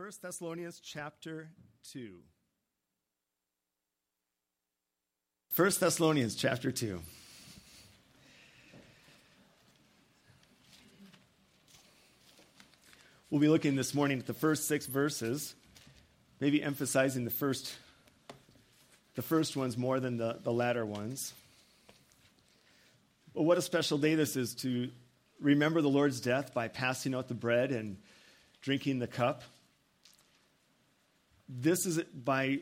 1 Thessalonians chapter 2. 1 Thessalonians chapter 2. We'll be looking this morning at the first six verses, maybe emphasizing the first, the first ones more than the, the latter ones. But what a special day this is to remember the Lord's death by passing out the bread and drinking the cup. This is by,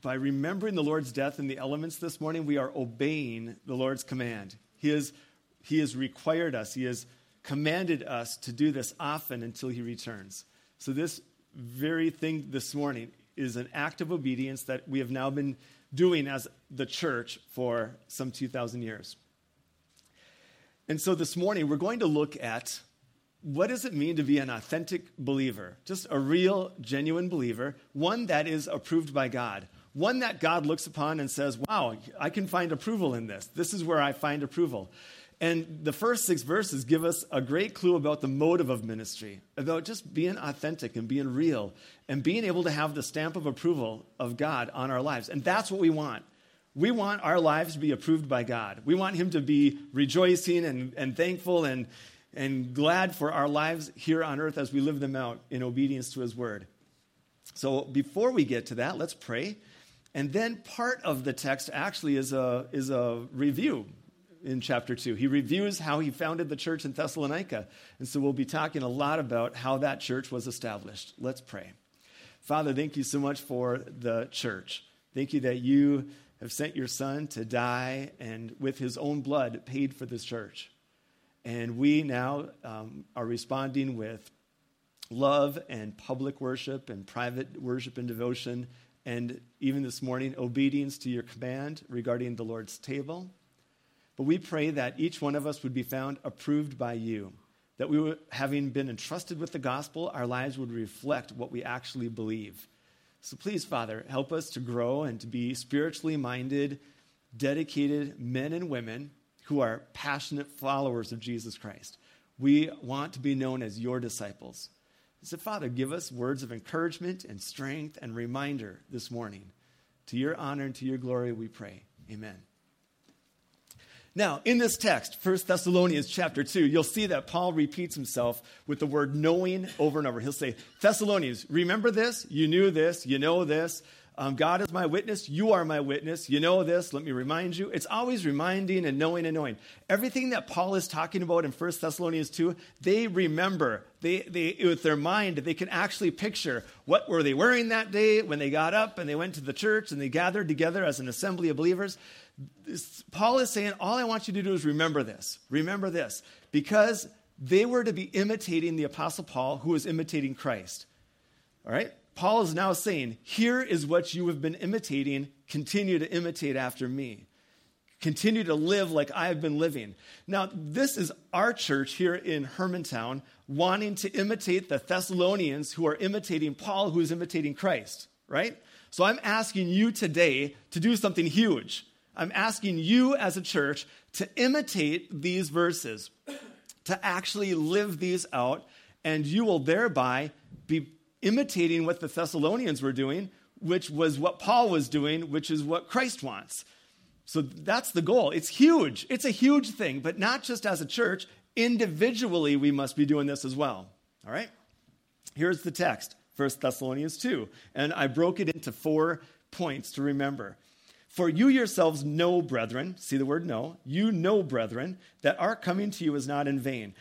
by remembering the Lord's death in the elements this morning, we are obeying the Lord's command. He, is, he has required us, He has commanded us to do this often until He returns. So, this very thing this morning is an act of obedience that we have now been doing as the church for some 2,000 years. And so this morning, we're going to look at what does it mean to be an authentic believer? Just a real, genuine believer, one that is approved by God, one that God looks upon and says, Wow, I can find approval in this. This is where I find approval. And the first six verses give us a great clue about the motive of ministry, about just being authentic and being real and being able to have the stamp of approval of God on our lives. And that's what we want. We want our lives to be approved by God. We want Him to be rejoicing and, and thankful and, and glad for our lives here on earth as we live them out in obedience to His word. So before we get to that, let's pray. And then part of the text actually is a, is a review in chapter 2. He reviews how he founded the church in Thessalonica. And so we'll be talking a lot about how that church was established. Let's pray. Father, thank you so much for the church. Thank you that you have sent your son to die and with his own blood paid for this church. And we now um, are responding with love and public worship and private worship and devotion, and even this morning, obedience to your command regarding the Lord's table. But we pray that each one of us would be found approved by you, that we, would, having been entrusted with the gospel, our lives would reflect what we actually believe. So please, Father, help us to grow and to be spiritually minded, dedicated men and women who are passionate followers of Jesus Christ. We want to be known as your disciples. So, Father, give us words of encouragement and strength and reminder this morning. To your honor and to your glory, we pray. Amen. Now, in this text, 1 Thessalonians chapter 2, you'll see that Paul repeats himself with the word knowing over and over. He'll say, Thessalonians, remember this? You knew this. You know this. Um, God is my witness. You are my witness. You know this. Let me remind you. It's always reminding and knowing and knowing. Everything that Paul is talking about in 1 Thessalonians 2, they remember. They, they, with their mind, they can actually picture what were they wearing that day when they got up and they went to the church and they gathered together as an assembly of believers. This, Paul is saying, all I want you to do is remember this. Remember this. Because they were to be imitating the Apostle Paul, who was imitating Christ. All right? Paul is now saying, Here is what you have been imitating. Continue to imitate after me. Continue to live like I have been living. Now, this is our church here in Hermantown wanting to imitate the Thessalonians who are imitating Paul, who is imitating Christ, right? So I'm asking you today to do something huge. I'm asking you as a church to imitate these verses, to actually live these out, and you will thereby be imitating what the Thessalonians were doing, which was what Paul was doing, which is what Christ wants. So that's the goal. It's huge. It's a huge thing, but not just as a church. Individually, we must be doing this as well. All right? Here's the text 1 Thessalonians 2. And I broke it into four points to remember. For you yourselves know, brethren, see the word know, you know, brethren, that our coming to you is not in vain.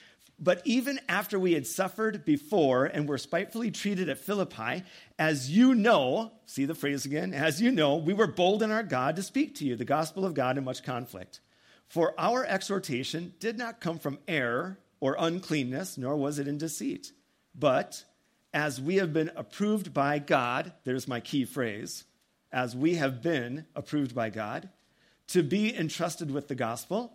But even after we had suffered before and were spitefully treated at Philippi, as you know, see the phrase again, as you know, we were bold in our God to speak to you the gospel of God in much conflict. For our exhortation did not come from error or uncleanness, nor was it in deceit. But as we have been approved by God, there's my key phrase, as we have been approved by God, to be entrusted with the gospel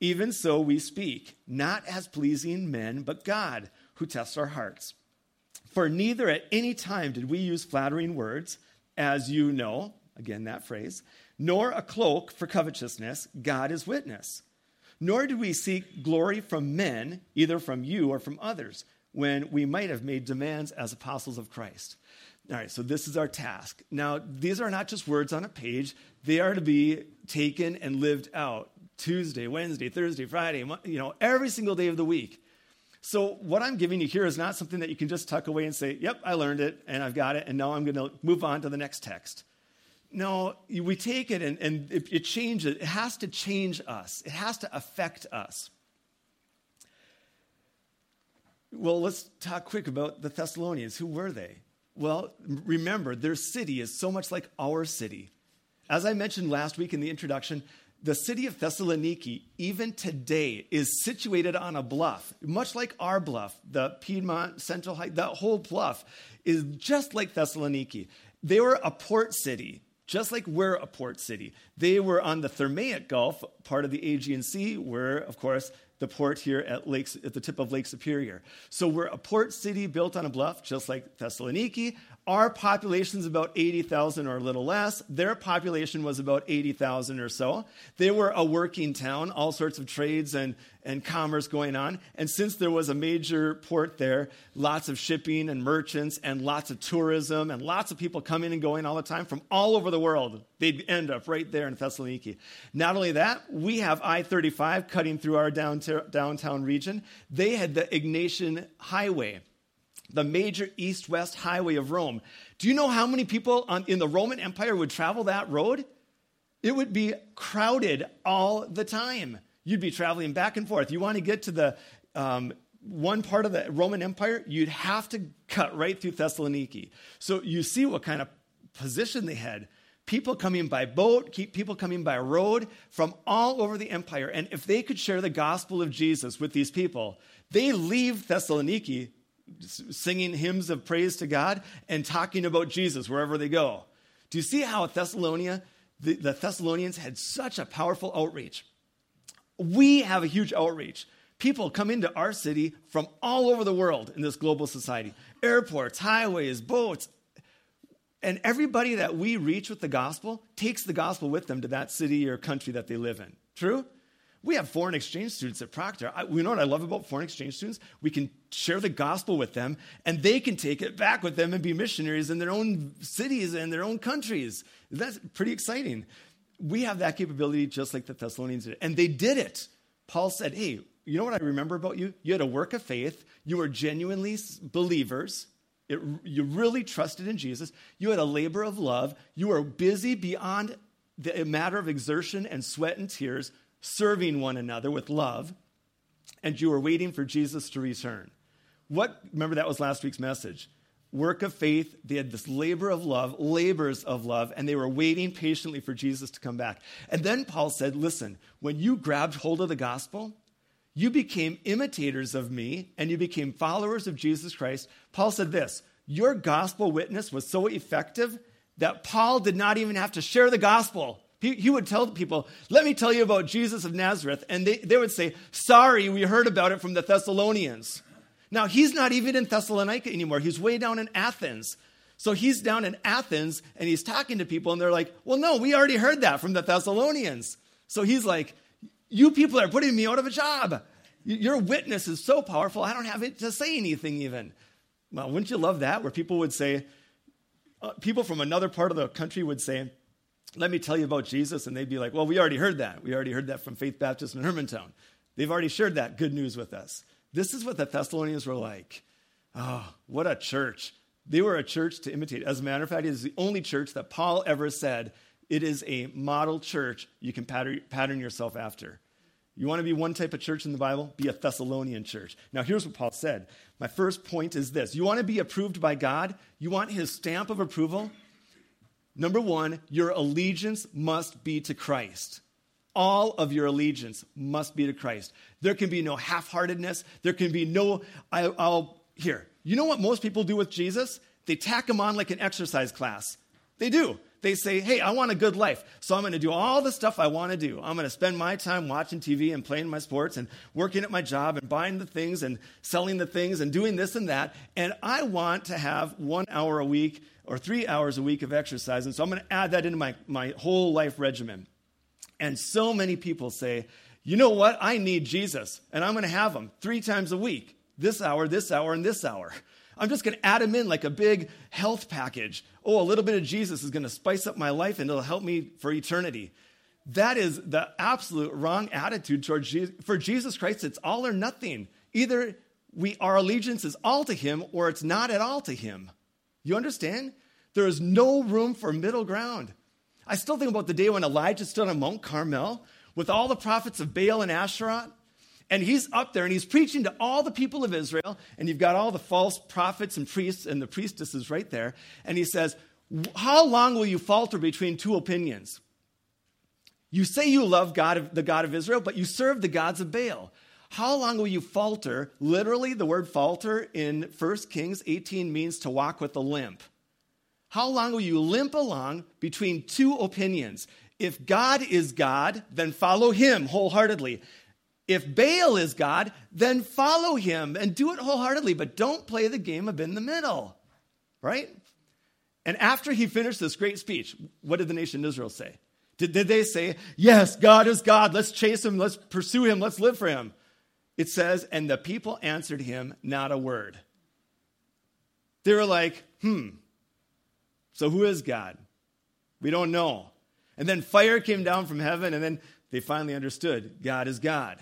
even so we speak, not as pleasing men, but God, who tests our hearts. For neither at any time did we use flattering words, as you know, again that phrase, nor a cloak for covetousness, God is witness. Nor did we seek glory from men, either from you or from others. when we might have made demands as apostles of Christ. All right, so this is our task. Now, these are not just words on a page, they are to be taken and lived out Tuesday, Wednesday, Thursday, Friday, you know, every single day of the week. So, what I'm giving you here is not something that you can just tuck away and say, Yep, I learned it and I've got it, and now I'm going to move on to the next text. No, we take it and, and it, it changes. It has to change us, it has to affect us. Well, let's talk quick about the Thessalonians. Who were they? Well, remember, their city is so much like our city. As I mentioned last week in the introduction, the city of Thessaloniki, even today, is situated on a bluff, much like our bluff, the Piedmont Central Heights, that whole bluff is just like Thessaloniki. They were a port city, just like we're a port city. They were on the Thermaic Gulf, part of the Aegean Sea, where, of course, the port here at, Lakes, at the tip of Lake Superior. So we're a port city built on a bluff, just like Thessaloniki. Our population is about 80,000 or a little less. Their population was about 80,000 or so. They were a working town, all sorts of trades and, and commerce going on. And since there was a major port there, lots of shipping and merchants and lots of tourism and lots of people coming and going all the time from all over the world, they'd end up right there in Thessaloniki. Not only that, we have I 35 cutting through our downtown region. They had the Egnatian Highway the major east west highway of Rome. Do you know how many people on, in the Roman Empire would travel that road? It would be crowded all the time. You'd be traveling back and forth. You want to get to the um, one part of the Roman Empire, you'd have to cut right through Thessaloniki. So you see what kind of position they had. People coming by boat, people coming by road from all over the empire. And if they could share the gospel of Jesus with these people, they leave Thessaloniki singing hymns of praise to God and talking about Jesus wherever they go. Do you see how Thessalonia, the, the Thessalonians had such a powerful outreach? We have a huge outreach. People come into our city from all over the world in this global society airports, highways, boats. And everybody that we reach with the gospel takes the gospel with them to that city or country that they live in. True? We have foreign exchange students at Proctor. I, you know what I love about foreign exchange students? We can share the gospel with them, and they can take it back with them and be missionaries in their own cities and their own countries. That's pretty exciting. We have that capability just like the Thessalonians did. And they did it. Paul said, Hey, you know what I remember about you? You had a work of faith, you were genuinely believers. It, you really trusted in Jesus. You had a labor of love. You were busy beyond the matter of exertion and sweat and tears serving one another with love, and you are waiting for Jesus to return. What, remember that was last week's message. Work of faith, they had this labor of love, labors of love, and they were waiting patiently for Jesus to come back. And then Paul said, Listen, when you grabbed hold of the gospel, you became imitators of me and you became followers of Jesus Christ. Paul said this Your gospel witness was so effective that Paul did not even have to share the gospel. He, he would tell people, Let me tell you about Jesus of Nazareth. And they, they would say, Sorry, we heard about it from the Thessalonians. Now, he's not even in Thessalonica anymore. He's way down in Athens. So he's down in Athens and he's talking to people, and they're like, Well, no, we already heard that from the Thessalonians. So he's like, You people are putting me out of a job. Your witness is so powerful, I don't have it to say anything even. Well, wouldn't you love that? Where people would say, uh, people from another part of the country would say, let me tell you about Jesus. And they'd be like, well, we already heard that. We already heard that from Faith Baptist in Hermantown. They've already shared that good news with us. This is what the Thessalonians were like. Oh, what a church. They were a church to imitate. As a matter of fact, it is the only church that Paul ever said it is a model church you can pattern yourself after. You want to be one type of church in the Bible? Be a Thessalonian church. Now, here's what Paul said. My first point is this You want to be approved by God? You want his stamp of approval? Number one, your allegiance must be to Christ. All of your allegiance must be to Christ. There can be no half heartedness. There can be no, I, will here. You know what most people do with Jesus? They tack him on like an exercise class. They do. They say, hey, I want a good life. So I'm going to do all the stuff I want to do. I'm going to spend my time watching TV and playing my sports and working at my job and buying the things and selling the things and doing this and that. And I want to have one hour a week or three hours a week of exercise. And so I'm going to add that into my, my whole life regimen. And so many people say, you know what? I need Jesus, and I'm going to have him three times a week. this hour, this hour, and this hour. I'm just going to add them in like a big health package. Oh, a little bit of Jesus is going to spice up my life and it'll help me for eternity. That is the absolute wrong attitude towards Jesus. For Jesus Christ, it's all or nothing. Either we our allegiance is all to him or it's not at all to him. You understand? There is no room for middle ground. I still think about the day when Elijah stood on Mount Carmel with all the prophets of Baal and Asherah and he's up there and he's preaching to all the people of Israel. And you've got all the false prophets and priests and the priestesses right there. And he says, How long will you falter between two opinions? You say you love God, the God of Israel, but you serve the gods of Baal. How long will you falter? Literally, the word falter in 1 Kings 18 means to walk with a limp. How long will you limp along between two opinions? If God is God, then follow him wholeheartedly. If Baal is God, then follow him and do it wholeheartedly, but don't play the game of in the middle, right? And after he finished this great speech, what did the nation of Israel say? Did, did they say, Yes, God is God, let's chase him, let's pursue him, let's live for him? It says, And the people answered him not a word. They were like, Hmm, so who is God? We don't know. And then fire came down from heaven, and then they finally understood God is God.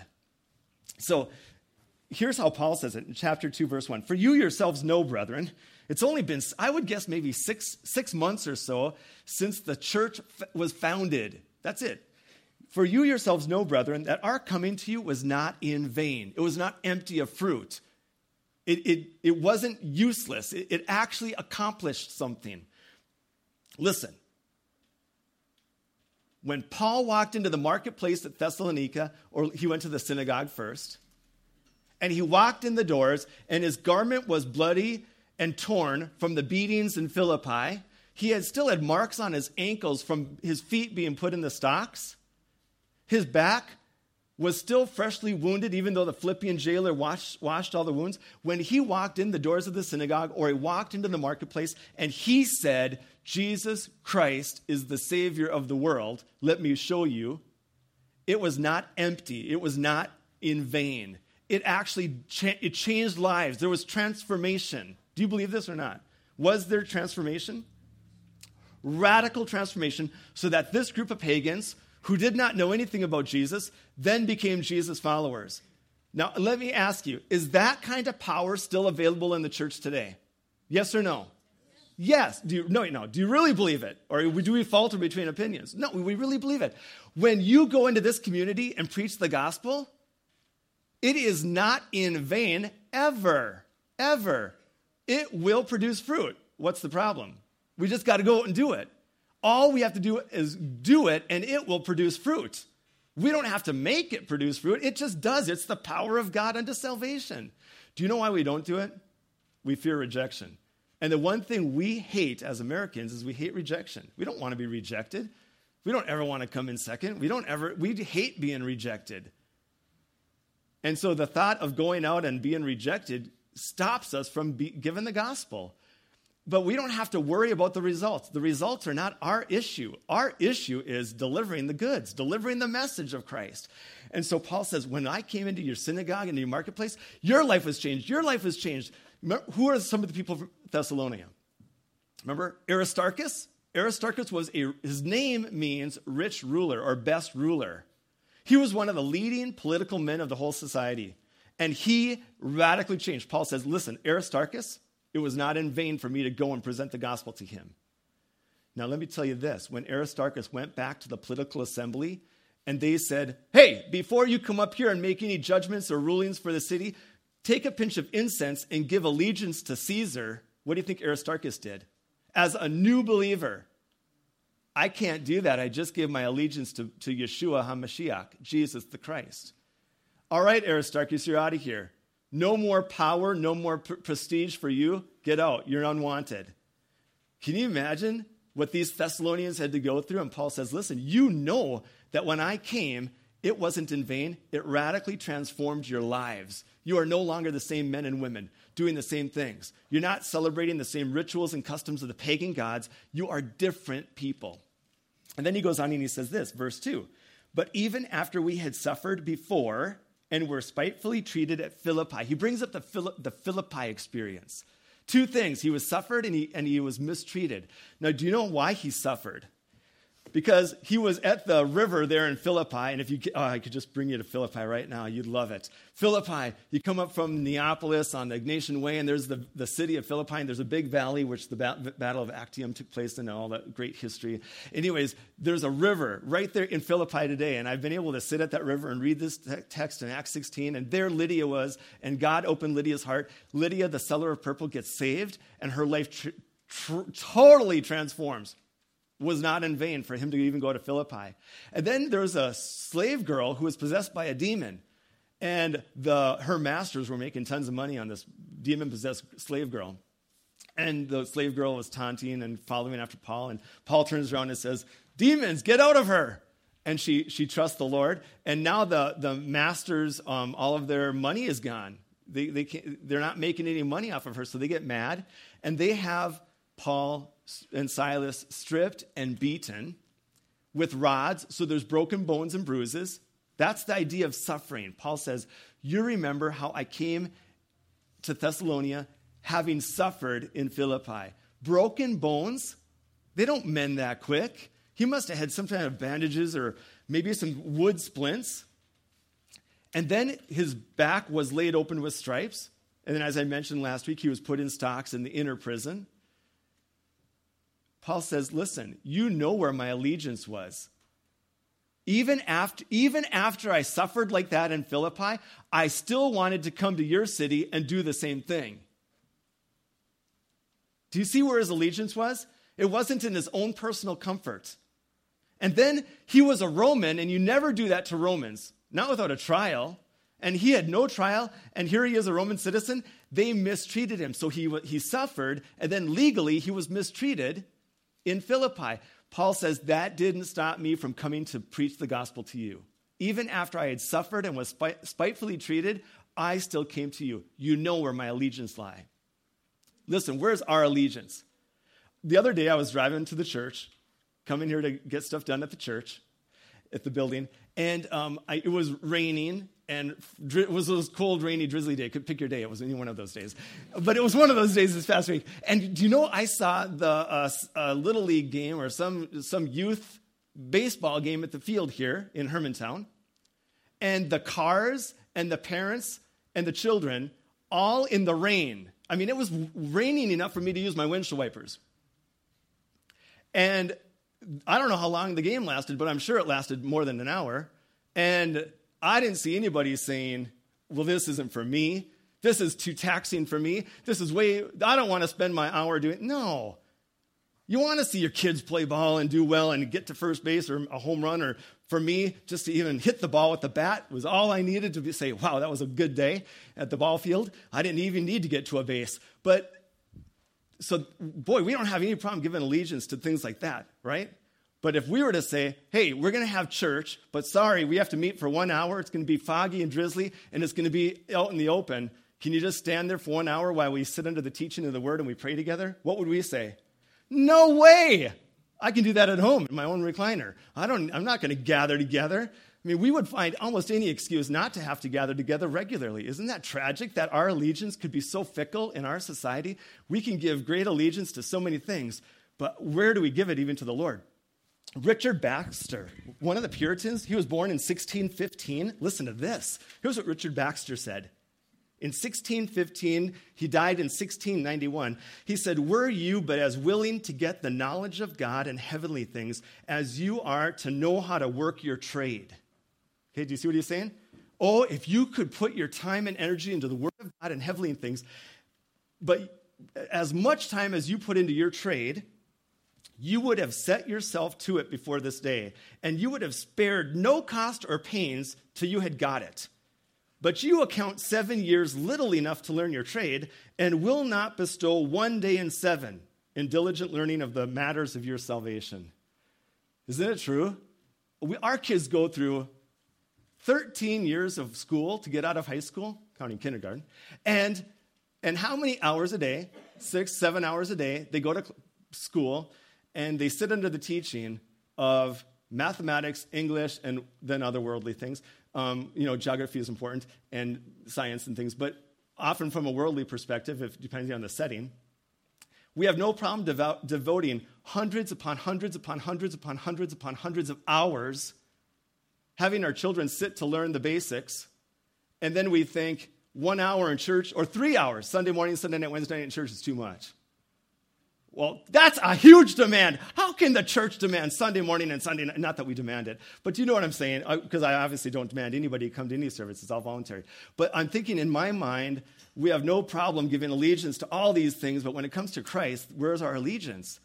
So here's how Paul says it in chapter 2, verse 1. For you yourselves know, brethren, it's only been, I would guess, maybe six, six months or so since the church was founded. That's it. For you yourselves know, brethren, that our coming to you was not in vain. It was not empty of fruit. It, it, it wasn't useless. It, it actually accomplished something. Listen, when Paul walked into the marketplace at Thessalonica, or he went to the synagogue first, and he walked in the doors, and his garment was bloody and torn from the beatings in Philippi. He had still had marks on his ankles from his feet being put in the stocks. His back was still freshly wounded, even though the Philippian jailer washed, washed all the wounds. When he walked in the doors of the synagogue or he walked into the marketplace and he said, Jesus Christ is the Savior of the world. Let me show you. It was not empty, it was not in vain. It actually cha- it changed lives. There was transformation. Do you believe this or not? Was there transformation? Radical transformation so that this group of pagans who did not know anything about Jesus then became Jesus followers. Now, let me ask you is that kind of power still available in the church today? Yes or no? Yes. Do you, no, no. Do you really believe it? Or do we falter between opinions? No, we really believe it. When you go into this community and preach the gospel, it is not in vain ever, ever. It will produce fruit. What's the problem? We just got to go out and do it. All we have to do is do it, and it will produce fruit. We don't have to make it produce fruit, it just does. It's the power of God unto salvation. Do you know why we don't do it? We fear rejection. And the one thing we hate as Americans is we hate rejection. We don't want to be rejected. We don't ever want to come in second. We don't ever, we hate being rejected. And so the thought of going out and being rejected stops us from be, giving the gospel. But we don't have to worry about the results. The results are not our issue. Our issue is delivering the goods, delivering the message of Christ. And so Paul says, When I came into your synagogue and your marketplace, your life was changed. Your life was changed. Who are some of the people from Thessalonica? Remember Aristarchus? Aristarchus was a, his name means rich ruler or best ruler. He was one of the leading political men of the whole society. And he radically changed. Paul says, Listen, Aristarchus, it was not in vain for me to go and present the gospel to him. Now, let me tell you this when Aristarchus went back to the political assembly and they said, Hey, before you come up here and make any judgments or rulings for the city, take a pinch of incense and give allegiance to Caesar, what do you think Aristarchus did? As a new believer, I can't do that. I just give my allegiance to, to Yeshua HaMashiach, Jesus the Christ. All right, Aristarchus, you're out of here. No more power, no more pr- prestige for you. Get out. You're unwanted. Can you imagine what these Thessalonians had to go through? And Paul says, Listen, you know that when I came, it wasn't in vain. It radically transformed your lives. You are no longer the same men and women doing the same things. You're not celebrating the same rituals and customs of the pagan gods. You are different people. And then he goes on and he says this, verse 2 But even after we had suffered before and were spitefully treated at Philippi. He brings up the, the Philippi experience. Two things he was suffered and he, and he was mistreated. Now, do you know why he suffered? Because he was at the river there in Philippi. And if you, oh, I could just bring you to Philippi right now, you'd love it. Philippi, you come up from Neapolis on the Egnatian Way, and there's the, the city of Philippi, and there's a big valley, which the ba- Battle of Actium took place in, and all that great history. Anyways, there's a river right there in Philippi today, and I've been able to sit at that river and read this te- text in Acts 16, and there Lydia was, and God opened Lydia's heart. Lydia, the seller of purple, gets saved, and her life tr- tr- totally transforms was not in vain for him to even go to Philippi. And then there's a slave girl who was possessed by a demon. And the, her masters were making tons of money on this demon possessed slave girl. And the slave girl was taunting and following after Paul. And Paul turns around and says, Demons, get out of her. And she, she trusts the Lord. And now the, the masters, um, all of their money is gone. They, they they're not making any money off of her, so they get mad. And they have Paul and Silas stripped and beaten with rods, so there's broken bones and bruises. That's the idea of suffering. Paul says, You remember how I came to Thessalonica having suffered in Philippi. Broken bones, they don't mend that quick. He must have had some kind of bandages or maybe some wood splints. And then his back was laid open with stripes. And then, as I mentioned last week, he was put in stocks in the inner prison. Paul says, Listen, you know where my allegiance was. Even after, even after I suffered like that in Philippi, I still wanted to come to your city and do the same thing. Do you see where his allegiance was? It wasn't in his own personal comfort. And then he was a Roman, and you never do that to Romans, not without a trial. And he had no trial, and here he is a Roman citizen. They mistreated him. So he, he suffered, and then legally he was mistreated in Philippi. Paul says, That didn't stop me from coming to preach the gospel to you. Even after I had suffered and was spitefully treated, I still came to you. You know where my allegiance lie. Listen, where's our allegiance? The other day I was driving to the church, coming here to get stuff done at the church, at the building, and um, I, it was raining and it was those cold, rainy, drizzly day. Could pick your day. It was any one of those days, but it was one of those days this past week. And do you know I saw the uh, uh, little league game or some some youth baseball game at the field here in Hermantown, and the cars and the parents and the children all in the rain. I mean, it was raining enough for me to use my windshield wipers. And I don't know how long the game lasted, but I'm sure it lasted more than an hour. And I didn't see anybody saying, well, this isn't for me. This is too taxing for me. This is way, I don't want to spend my hour doing No. You want to see your kids play ball and do well and get to first base or a home run, or for me, just to even hit the ball with the bat was all I needed to be, say, wow, that was a good day at the ball field. I didn't even need to get to a base. But so, boy, we don't have any problem giving allegiance to things like that, right? But if we were to say, hey, we're going to have church, but sorry, we have to meet for one hour, it's going to be foggy and drizzly, and it's going to be out in the open, can you just stand there for one hour while we sit under the teaching of the word and we pray together? What would we say? No way! I can do that at home in my own recliner. I don't, I'm not going to gather together. I mean, we would find almost any excuse not to have to gather together regularly. Isn't that tragic that our allegiance could be so fickle in our society? We can give great allegiance to so many things, but where do we give it even to the Lord? Richard Baxter, one of the Puritans, he was born in 1615. Listen to this. Here's what Richard Baxter said. In 1615, he died in 1691. He said, Were you but as willing to get the knowledge of God and heavenly things as you are to know how to work your trade? Okay, do you see what he's saying? Oh, if you could put your time and energy into the Word of God and heavenly things, but as much time as you put into your trade, you would have set yourself to it before this day, and you would have spared no cost or pains till you had got it. But you account seven years little enough to learn your trade, and will not bestow one day in seven in diligent learning of the matters of your salvation. Isn't it true? We, our kids go through 13 years of school to get out of high school, counting kindergarten, and, and how many hours a day? Six, seven hours a day, they go to school and they sit under the teaching of mathematics, English, and then other worldly things. Um, you know, geography is important and science and things, but often from a worldly perspective, if depending on the setting, we have no problem devo- devoting hundreds upon hundreds upon hundreds upon hundreds upon hundreds of hours having our children sit to learn the basics, and then we think one hour in church or three hours, Sunday morning, Sunday night, Wednesday night in church is too much. Well, that's a huge demand. How can the church demand Sunday morning and Sunday night? Not that we demand it, but you know what I'm saying? Uh, because I obviously don't demand anybody come to any service. It's all voluntary. But I'm thinking in my mind, we have no problem giving allegiance to all these things, but when it comes to Christ, where's our allegiance?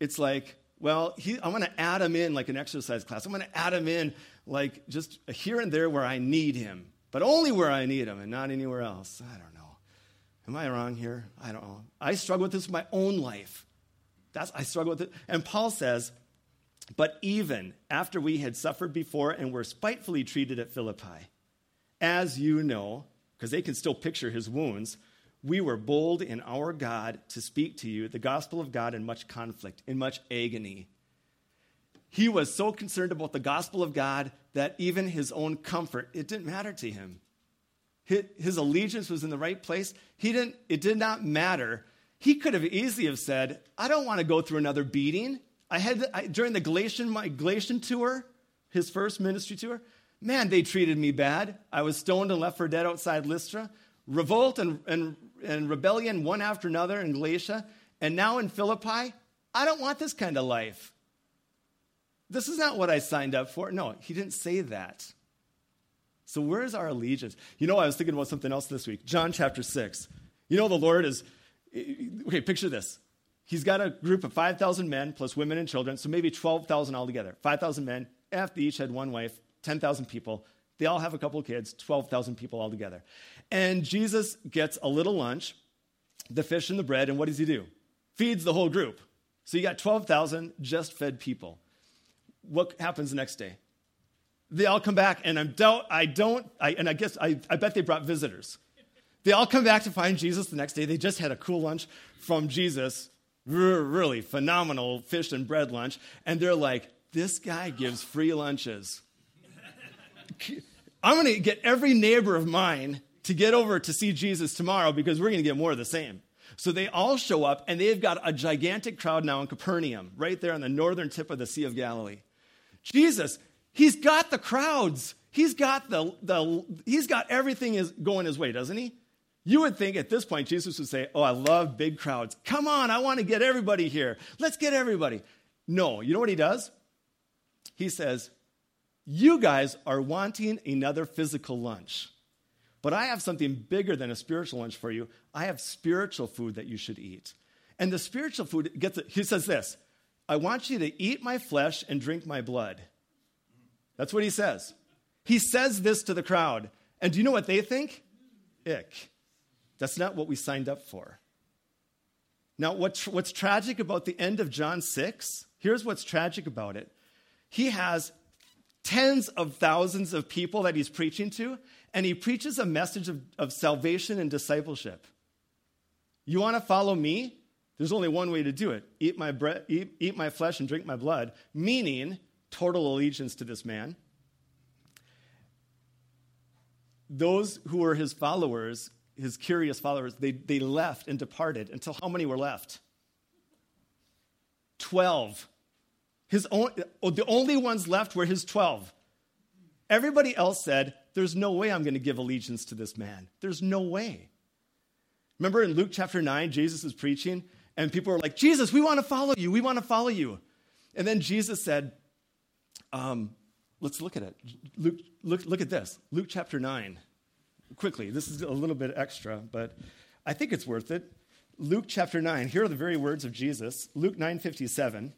It's like, well, he, I'm going to add him in like an exercise class. I'm going to add him in like just here and there where I need him, but only where I need him and not anywhere else. I don't know. Am I wrong here? I don't know. I struggle with this in my own life. That's, I struggle with it. And Paul says, But even after we had suffered before and were spitefully treated at Philippi, as you know, because they can still picture his wounds, we were bold in our God to speak to you the gospel of God in much conflict, in much agony. He was so concerned about the gospel of God that even his own comfort, it didn't matter to him. His allegiance was in the right place. He didn't, it did not matter. He could have easily have said, I don't want to go through another beating. I had I, during the Galatian, my Galatian tour, his first ministry tour, man, they treated me bad. I was stoned and left for dead outside Lystra. Revolt and, and, and rebellion one after another in Galatia. And now in Philippi, I don't want this kind of life. This is not what I signed up for. No, he didn't say that. So, where's our allegiance? You know, I was thinking about something else this week. John chapter 6. You know, the Lord is, okay, picture this. He's got a group of 5,000 men plus women and children, so maybe 12,000 altogether. 5,000 men, if they each had one wife, 10,000 people. They all have a couple of kids, 12,000 people altogether. And Jesus gets a little lunch, the fish and the bread, and what does he do? Feeds the whole group. So you got 12,000 just fed people what happens the next day? They all come back, and I'm doubt, I don't, I, and I guess I, I bet they brought visitors. They all come back to find Jesus the next day. They just had a cool lunch from Jesus, really phenomenal fish and bread lunch, and they're like, this guy gives free lunches. I'm going to get every neighbor of mine to get over to see Jesus tomorrow because we're going to get more of the same. So they all show up, and they've got a gigantic crowd now in Capernaum, right there on the northern tip of the Sea of Galilee. Jesus, he's got the crowds. He's got the, the he's got everything is going his way, doesn't he? You would think at this point Jesus would say, "Oh, I love big crowds. Come on, I want to get everybody here. Let's get everybody." No, you know what he does? He says, "You guys are wanting another physical lunch. But I have something bigger than a spiritual lunch for you. I have spiritual food that you should eat." And the spiritual food gets it. he says this, I want you to eat my flesh and drink my blood. That's what he says. He says this to the crowd. And do you know what they think? Ick. That's not what we signed up for. Now, what's, what's tragic about the end of John 6? Here's what's tragic about it. He has tens of thousands of people that he's preaching to, and he preaches a message of, of salvation and discipleship. You want to follow me? There's only one way to do it eat my, bread, eat, eat my flesh and drink my blood, meaning total allegiance to this man. Those who were his followers, his curious followers, they, they left and departed until how many were left? Twelve. His own, oh, the only ones left were his 12. Everybody else said, There's no way I'm going to give allegiance to this man. There's no way. Remember in Luke chapter 9, Jesus is preaching, and people were like, Jesus, we want to follow you. We want to follow you. And then Jesus said, um, let's look at it. Luke, look, look at this. Luke chapter 9. Quickly, this is a little bit extra, but I think it's worth it. Luke chapter 9. Here are the very words of Jesus. Luke 9:57.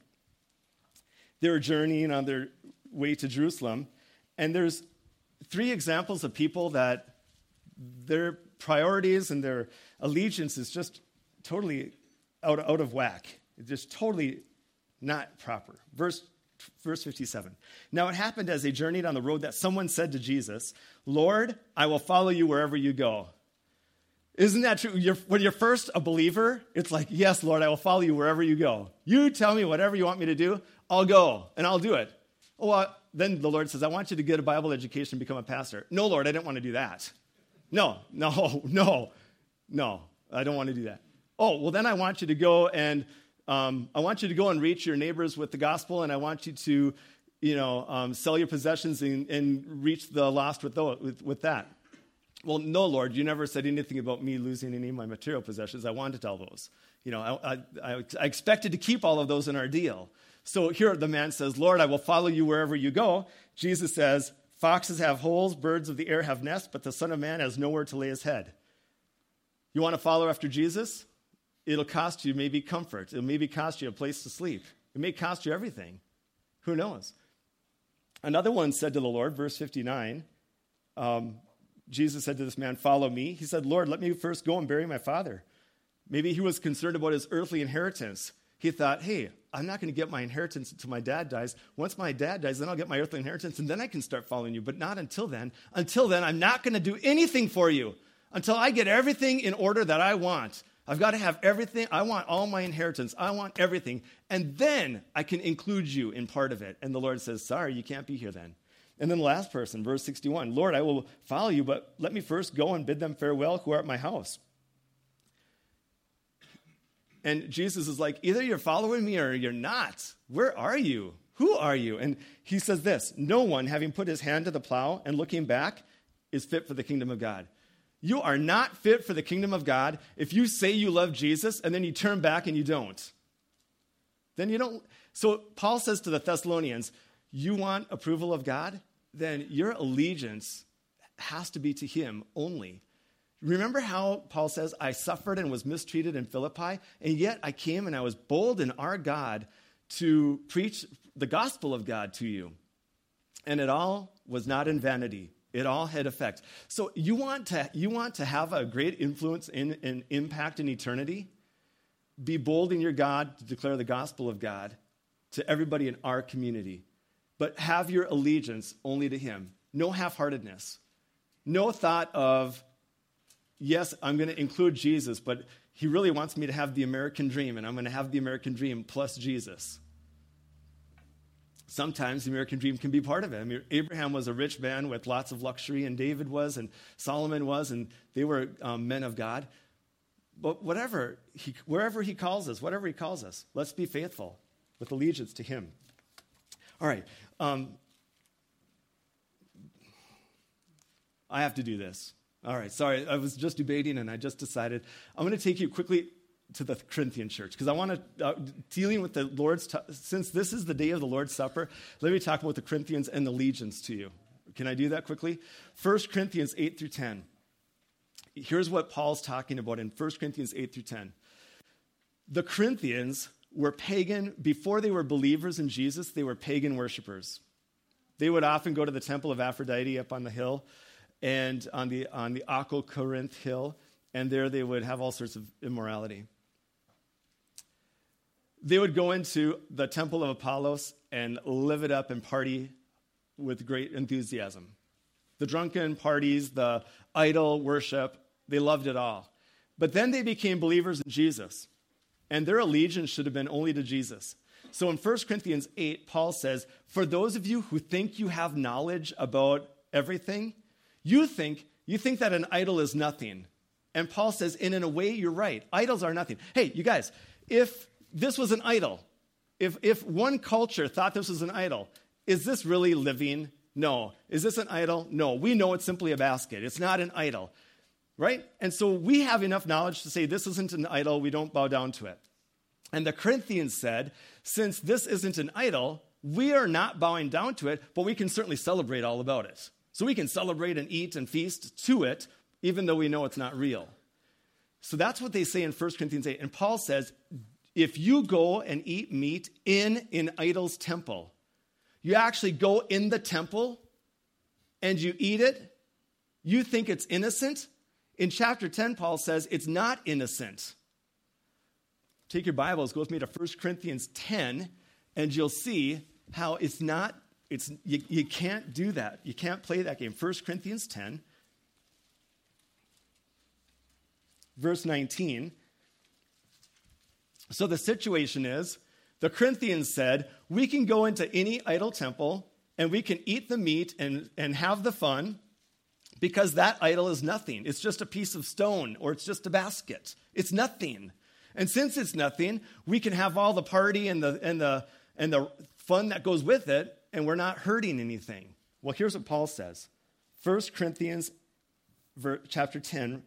They were journeying on their way to Jerusalem, and there's three examples of people that their priorities and their allegiance is just totally out, out of whack. It's just totally not proper. Verse, verse 57. Now it happened as they journeyed on the road that someone said to Jesus, Lord, I will follow you wherever you go. Isn't that true? You're, when you're first a believer, it's like, Yes, Lord, I will follow you wherever you go. You tell me whatever you want me to do, I'll go and I'll do it. Oh, then the Lord says, I want you to get a Bible education and become a pastor. No, Lord, I didn't want to do that. No, no, no, no, I don't want to do that. Oh, well, then I want you to go and um, I want you to go and reach your neighbors with the gospel, and I want you to, you know, um, sell your possessions and, and, reach the lost with, with, with that. Well, no, Lord, you never said anything about me losing any of my material possessions. I wanted tell those. You know, I, I, I expected to keep all of those in our deal. So here the man says, Lord, I will follow you wherever you go. Jesus says, Foxes have holes, birds of the air have nests, but the Son of Man has nowhere to lay his head. You want to follow after Jesus? It'll cost you maybe comfort. It'll maybe cost you a place to sleep. It may cost you everything. Who knows? Another one said to the Lord, verse 59, um, Jesus said to this man, Follow me. He said, Lord, let me first go and bury my father. Maybe he was concerned about his earthly inheritance. He thought, hey, I'm not going to get my inheritance until my dad dies. Once my dad dies, then I'll get my earthly inheritance, and then I can start following you. But not until then. Until then, I'm not going to do anything for you until I get everything in order that I want. I've got to have everything. I want all my inheritance. I want everything. And then I can include you in part of it. And the Lord says, Sorry, you can't be here then. And then the last person, verse 61 Lord, I will follow you, but let me first go and bid them farewell who are at my house. And Jesus is like, Either you're following me or you're not. Where are you? Who are you? And he says this No one, having put his hand to the plow and looking back, is fit for the kingdom of God. You are not fit for the kingdom of God if you say you love Jesus and then you turn back and you don't. Then you don't. So Paul says to the Thessalonians, You want approval of God? Then your allegiance has to be to him only. Remember how Paul says, I suffered and was mistreated in Philippi, and yet I came and I was bold in our God to preach the gospel of God to you. And it all was not in vanity. It all had effect. So you want to, you want to have a great influence and in, in impact in eternity? Be bold in your God to declare the gospel of God to everybody in our community. But have your allegiance only to Him. No half heartedness. No thought of, yes, I'm going to include Jesus, but He really wants me to have the American dream, and I'm going to have the American dream plus Jesus sometimes the American dream can be part of it. Abraham was a rich man with lots of luxury, and David was, and Solomon was, and they were um, men of God. But whatever, he, wherever he calls us, whatever he calls us, let's be faithful with allegiance to him. All right. Um, I have to do this. All right, sorry, I was just debating and I just decided I'm going to take you quickly to the Corinthian church because I want to, uh, dealing with the Lord's, t- since this is the day of the Lord's Supper, let me talk about the Corinthians and the legions to you. Can I do that quickly? 1 Corinthians 8 through 10. Here's what Paul's talking about in 1 Corinthians 8 through 10. The Corinthians were pagan, before they were believers in Jesus, they were pagan worshippers. They would often go to the temple of Aphrodite up on the hill and on the, on the Acrocorinth hill, and there they would have all sorts of immorality they would go into the temple of Apollos and live it up and party with great enthusiasm. The drunken parties, the idol worship, they loved it all. But then they became believers in Jesus, and their allegiance should have been only to Jesus. So in 1 Corinthians 8, Paul says, For those of you who think you have knowledge about everything, you think, you think that an idol is nothing. And Paul says, and in a way, you're right. Idols are nothing. Hey, you guys, if this was an idol, if, if one culture thought this was an idol, is this really living? No. Is this an idol? No. We know it's simply a basket. It's not an idol, right? And so we have enough knowledge to say this isn't an idol. We don't bow down to it. And the Corinthians said, since this isn't an idol, we are not bowing down to it, but we can certainly celebrate all about it. So we can celebrate and eat and feast to it, even though we know it's not real. So that's what they say in 1 Corinthians 8. And Paul says, if you go and eat meat in an idol's temple, you actually go in the temple and you eat it, you think it's innocent. In chapter 10, Paul says it's not innocent. Take your Bibles, go with me to 1 Corinthians 10, and you'll see how it's not, it's, you, you can't do that. You can't play that game. 1 Corinthians 10, verse 19. So the situation is the Corinthians said, We can go into any idol temple and we can eat the meat and, and have the fun because that idol is nothing. It's just a piece of stone or it's just a basket. It's nothing. And since it's nothing, we can have all the party and the, and the, and the fun that goes with it, and we're not hurting anything. Well, here's what Paul says 1 Corinthians chapter 10,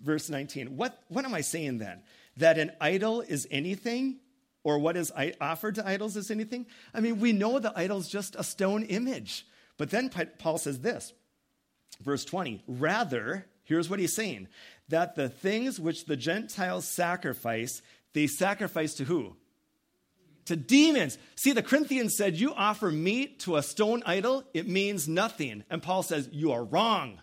verse 19. What, what am I saying then? That an idol is anything? Or what is offered to idols is anything? I mean, we know the idol's just a stone image. But then Paul says this, verse 20, rather, here's what he's saying, that the things which the Gentiles sacrifice, they sacrifice to who? To demons. See, the Corinthians said, You offer meat to a stone idol, it means nothing. And Paul says, You are wrong.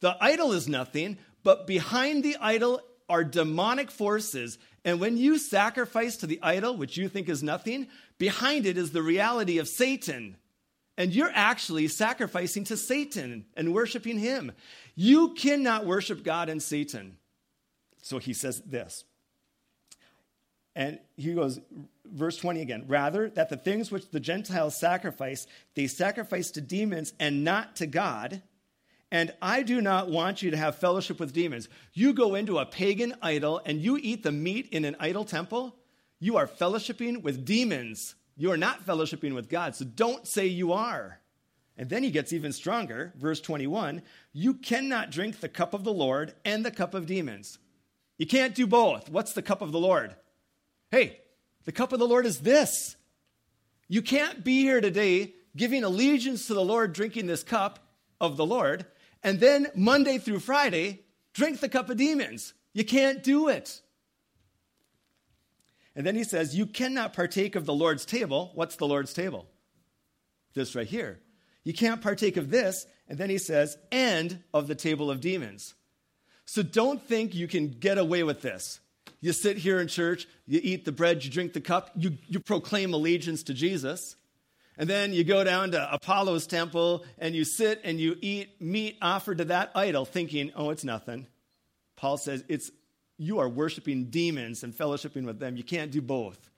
The idol is nothing, but behind the idol are demonic forces. And when you sacrifice to the idol, which you think is nothing, behind it is the reality of Satan. And you're actually sacrificing to Satan and worshiping him. You cannot worship God and Satan. So he says this. And he goes, verse 20 again, rather that the things which the Gentiles sacrifice, they sacrifice to demons and not to God. And I do not want you to have fellowship with demons. You go into a pagan idol and you eat the meat in an idol temple, you are fellowshipping with demons. You are not fellowshipping with God. So don't say you are. And then he gets even stronger. Verse 21 You cannot drink the cup of the Lord and the cup of demons. You can't do both. What's the cup of the Lord? Hey, the cup of the Lord is this. You can't be here today giving allegiance to the Lord, drinking this cup of the Lord, and then Monday through Friday, drink the cup of demons. You can't do it. And then he says, You cannot partake of the Lord's table. What's the Lord's table? This right here. You can't partake of this. And then he says, And of the table of demons. So don't think you can get away with this. You sit here in church, you eat the bread, you drink the cup, you, you proclaim allegiance to Jesus. And then you go down to Apollo's temple and you sit and you eat meat offered to that idol, thinking, oh, it's nothing. Paul says it's you are worshiping demons and fellowshipping with them. You can't do both.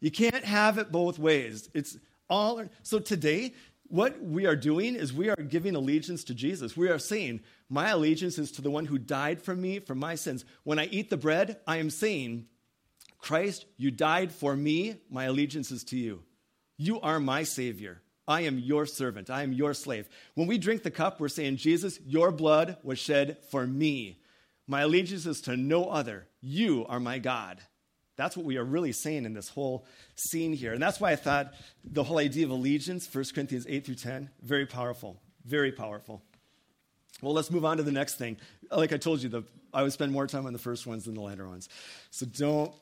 You can't have it both ways. It's all so today what we are doing is we are giving allegiance to Jesus. We are saying, My allegiance is to the one who died for me, for my sins. When I eat the bread, I am saying, Christ, you died for me. My allegiance is to you. You are my Savior. I am your servant. I am your slave. When we drink the cup, we're saying, Jesus, your blood was shed for me. My allegiance is to no other. You are my God. That's what we are really saying in this whole scene here. And that's why I thought the whole idea of allegiance, 1 Corinthians 8 through 10, very powerful. Very powerful. Well, let's move on to the next thing. Like I told you, the, I would spend more time on the first ones than the later ones. So don't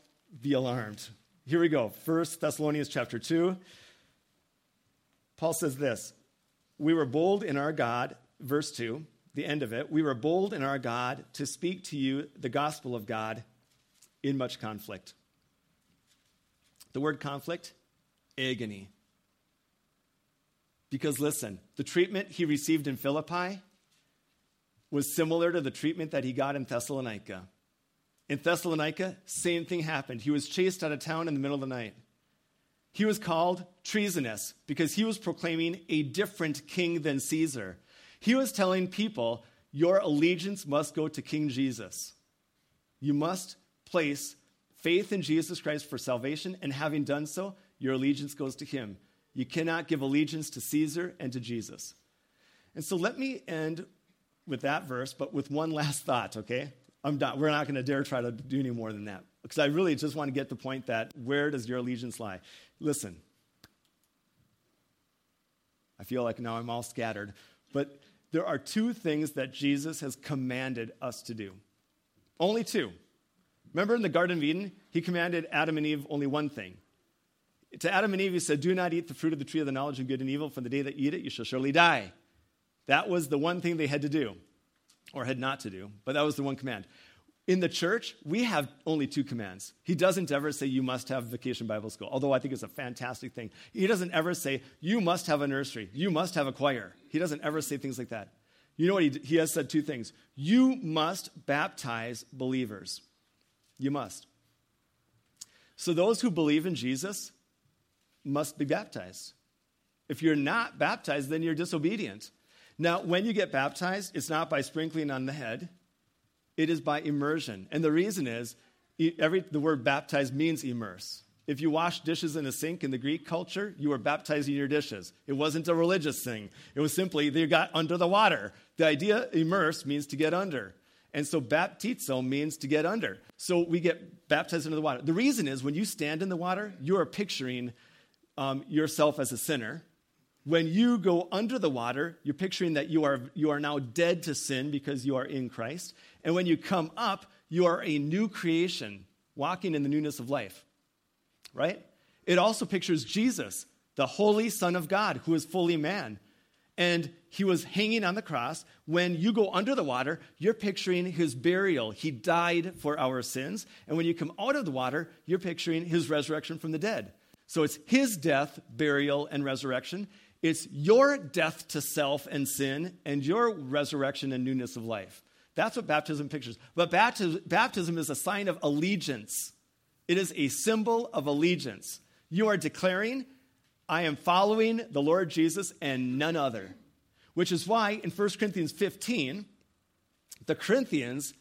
be alarmed. Here we go. 1 Thessalonians chapter 2. Paul says this We were bold in our God, verse 2 the end of it, we were bold in our God to speak to you the gospel of God in much conflict. The word conflict, agony. Because listen, the treatment he received in Philippi was similar to the treatment that he got in Thessalonica. In Thessalonica, same thing happened. He was chased out of town in the middle of the night. He was called treasonous because he was proclaiming a different king than Caesar. He was telling people, Your allegiance must go to King Jesus. You must place faith in Jesus Christ for salvation, and having done so, your allegiance goes to him. You cannot give allegiance to Caesar and to Jesus. And so let me end with that verse, but with one last thought, okay? I'm not, we're not going to dare try to do any more than that because I really just want to get the point that where does your allegiance lie? Listen, I feel like now I'm all scattered, but there are two things that Jesus has commanded us to do. Only two. Remember in the Garden of Eden, he commanded Adam and Eve only one thing. To Adam and Eve, he said, Do not eat the fruit of the tree of the knowledge of good and evil, for the day that you eat it, you shall surely die. That was the one thing they had to do, or had not to do, but that was the one command. In the church, we have only two commands. He doesn't ever say you must have vacation Bible school, although I think it's a fantastic thing. He doesn't ever say you must have a nursery, you must have a choir. He doesn't ever say things like that. You know what? He, he has said two things. You must baptize believers. You must. So those who believe in Jesus must be baptized. If you're not baptized, then you're disobedient. Now, when you get baptized, it's not by sprinkling on the head, it is by immersion. And the reason is every, the word baptized means immerse. If you wash dishes in a sink in the Greek culture, you were baptizing your dishes. It wasn't a religious thing. It was simply they got under the water. The idea immerse means to get under. And so baptizo means to get under. So we get baptized into the water. The reason is when you stand in the water, you are picturing um, yourself as a sinner. When you go under the water, you're picturing that you are, you are now dead to sin because you are in Christ. And when you come up, you are a new creation, walking in the newness of life. Right? It also pictures Jesus, the holy Son of God, who is fully man and he was hanging on the cross. When you go under the water, you're picturing his burial. He died for our sins. And when you come out of the water, you're picturing his resurrection from the dead. So it's his death, burial, and resurrection. It's your death to self and sin, and your resurrection and newness of life. That's what baptism pictures. But baptism is a sign of allegiance, it is a symbol of allegiance. You are declaring I am following the Lord Jesus and none other. Which is why in 1 Corinthians 15, the Corinthians,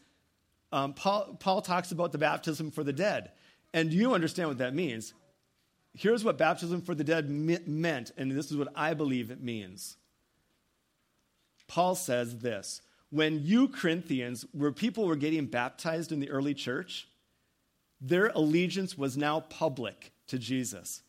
um, Paul, Paul talks about the baptism for the dead. And you understand what that means. Here's what baptism for the dead meant, and this is what I believe it means. Paul says this When you Corinthians, where people were getting baptized in the early church, their allegiance was now public to Jesus.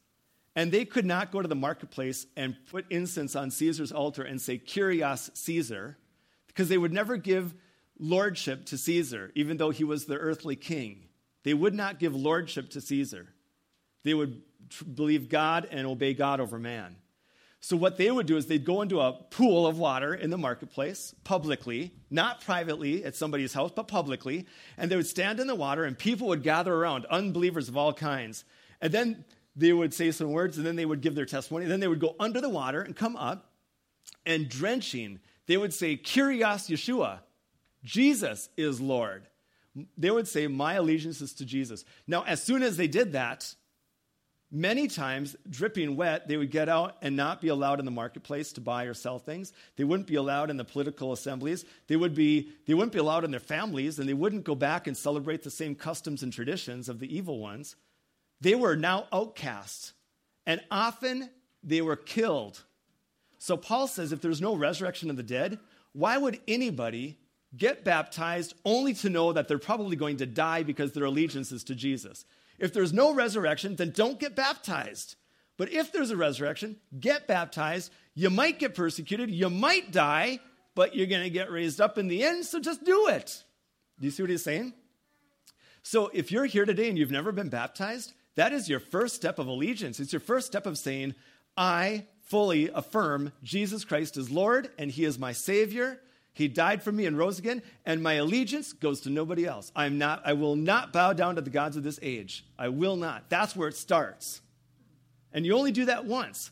And they could not go to the marketplace and put incense on Caesar's altar and say, Kyrios Caesar, because they would never give lordship to Caesar, even though he was the earthly king. They would not give lordship to Caesar. They would believe God and obey God over man. So, what they would do is they'd go into a pool of water in the marketplace publicly, not privately at somebody's house, but publicly. And they would stand in the water, and people would gather around, unbelievers of all kinds. And then they would say some words and then they would give their testimony. And Then they would go under the water and come up and drenching, they would say, Kyrios Yeshua, Jesus is Lord. They would say, My allegiance is to Jesus. Now, as soon as they did that, many times, dripping wet, they would get out and not be allowed in the marketplace to buy or sell things. They wouldn't be allowed in the political assemblies. They, would be, they wouldn't be allowed in their families, and they wouldn't go back and celebrate the same customs and traditions of the evil ones. They were now outcasts, and often they were killed. So Paul says if there's no resurrection of the dead, why would anybody get baptized only to know that they're probably going to die because their allegiance is to Jesus? If there's no resurrection, then don't get baptized. But if there's a resurrection, get baptized. You might get persecuted, you might die, but you're going to get raised up in the end, so just do it. Do you see what he's saying? So if you're here today and you've never been baptized, that is your first step of allegiance. It's your first step of saying, I fully affirm Jesus Christ is Lord and He is my Savior. He died for me and rose again, and my allegiance goes to nobody else. I'm not, I will not bow down to the gods of this age. I will not. That's where it starts. And you only do that once.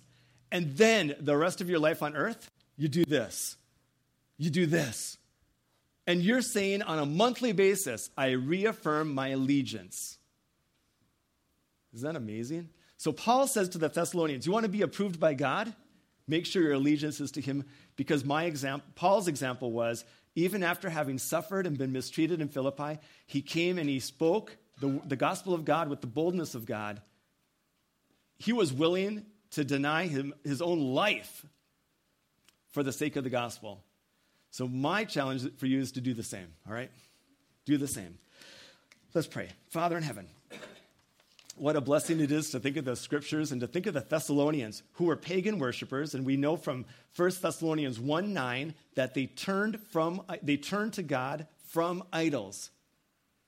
And then the rest of your life on earth, you do this. You do this. And you're saying on a monthly basis, I reaffirm my allegiance. Isn't that amazing? So Paul says to the Thessalonians, You want to be approved by God? Make sure your allegiance is to him, because my example, Paul's example was even after having suffered and been mistreated in Philippi, he came and he spoke the, the gospel of God with the boldness of God. He was willing to deny him, his own life for the sake of the gospel. So, my challenge for you is to do the same, all right? Do the same. Let's pray. Father in heaven, what a blessing it is to think of the scriptures and to think of the Thessalonians who were pagan worshipers. And we know from 1 Thessalonians 1 9 that they turned, from, they turned to God from idols.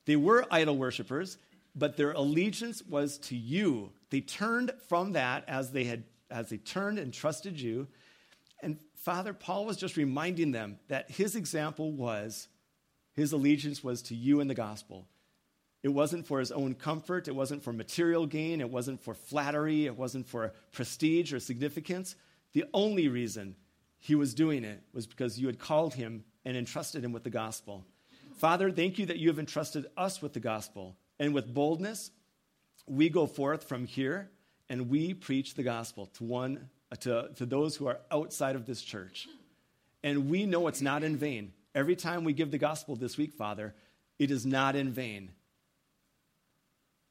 They were idol worshipers, but their allegiance was to you. They turned from that as they had as they turned and trusted you. And Father Paul was just reminding them that his example was his allegiance was to you and the gospel. It wasn't for his own comfort. It wasn't for material gain. It wasn't for flattery. It wasn't for prestige or significance. The only reason he was doing it was because you had called him and entrusted him with the gospel. Father, thank you that you have entrusted us with the gospel. And with boldness, we go forth from here and we preach the gospel to one to, to those who are outside of this church. And we know it's not in vain. Every time we give the gospel this week, Father, it is not in vain.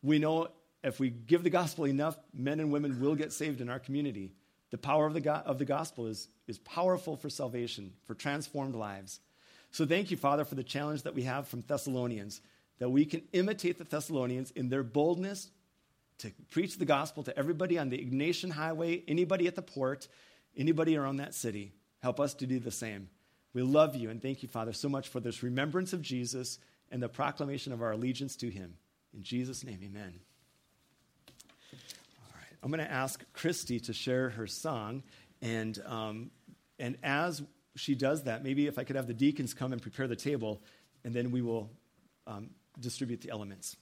We know if we give the gospel enough, men and women will get saved in our community. The power of the, go- of the gospel is, is powerful for salvation, for transformed lives. So thank you, Father, for the challenge that we have from Thessalonians, that we can imitate the Thessalonians in their boldness to preach the gospel to everybody on the Egnatian Highway, anybody at the port, anybody around that city. Help us to do the same. We love you and thank you, Father, so much for this remembrance of Jesus and the proclamation of our allegiance to him. In Jesus' name, amen. All right. I'm going to ask Christy to share her song. And, um, and as she does that, maybe if I could have the deacons come and prepare the table, and then we will um, distribute the elements.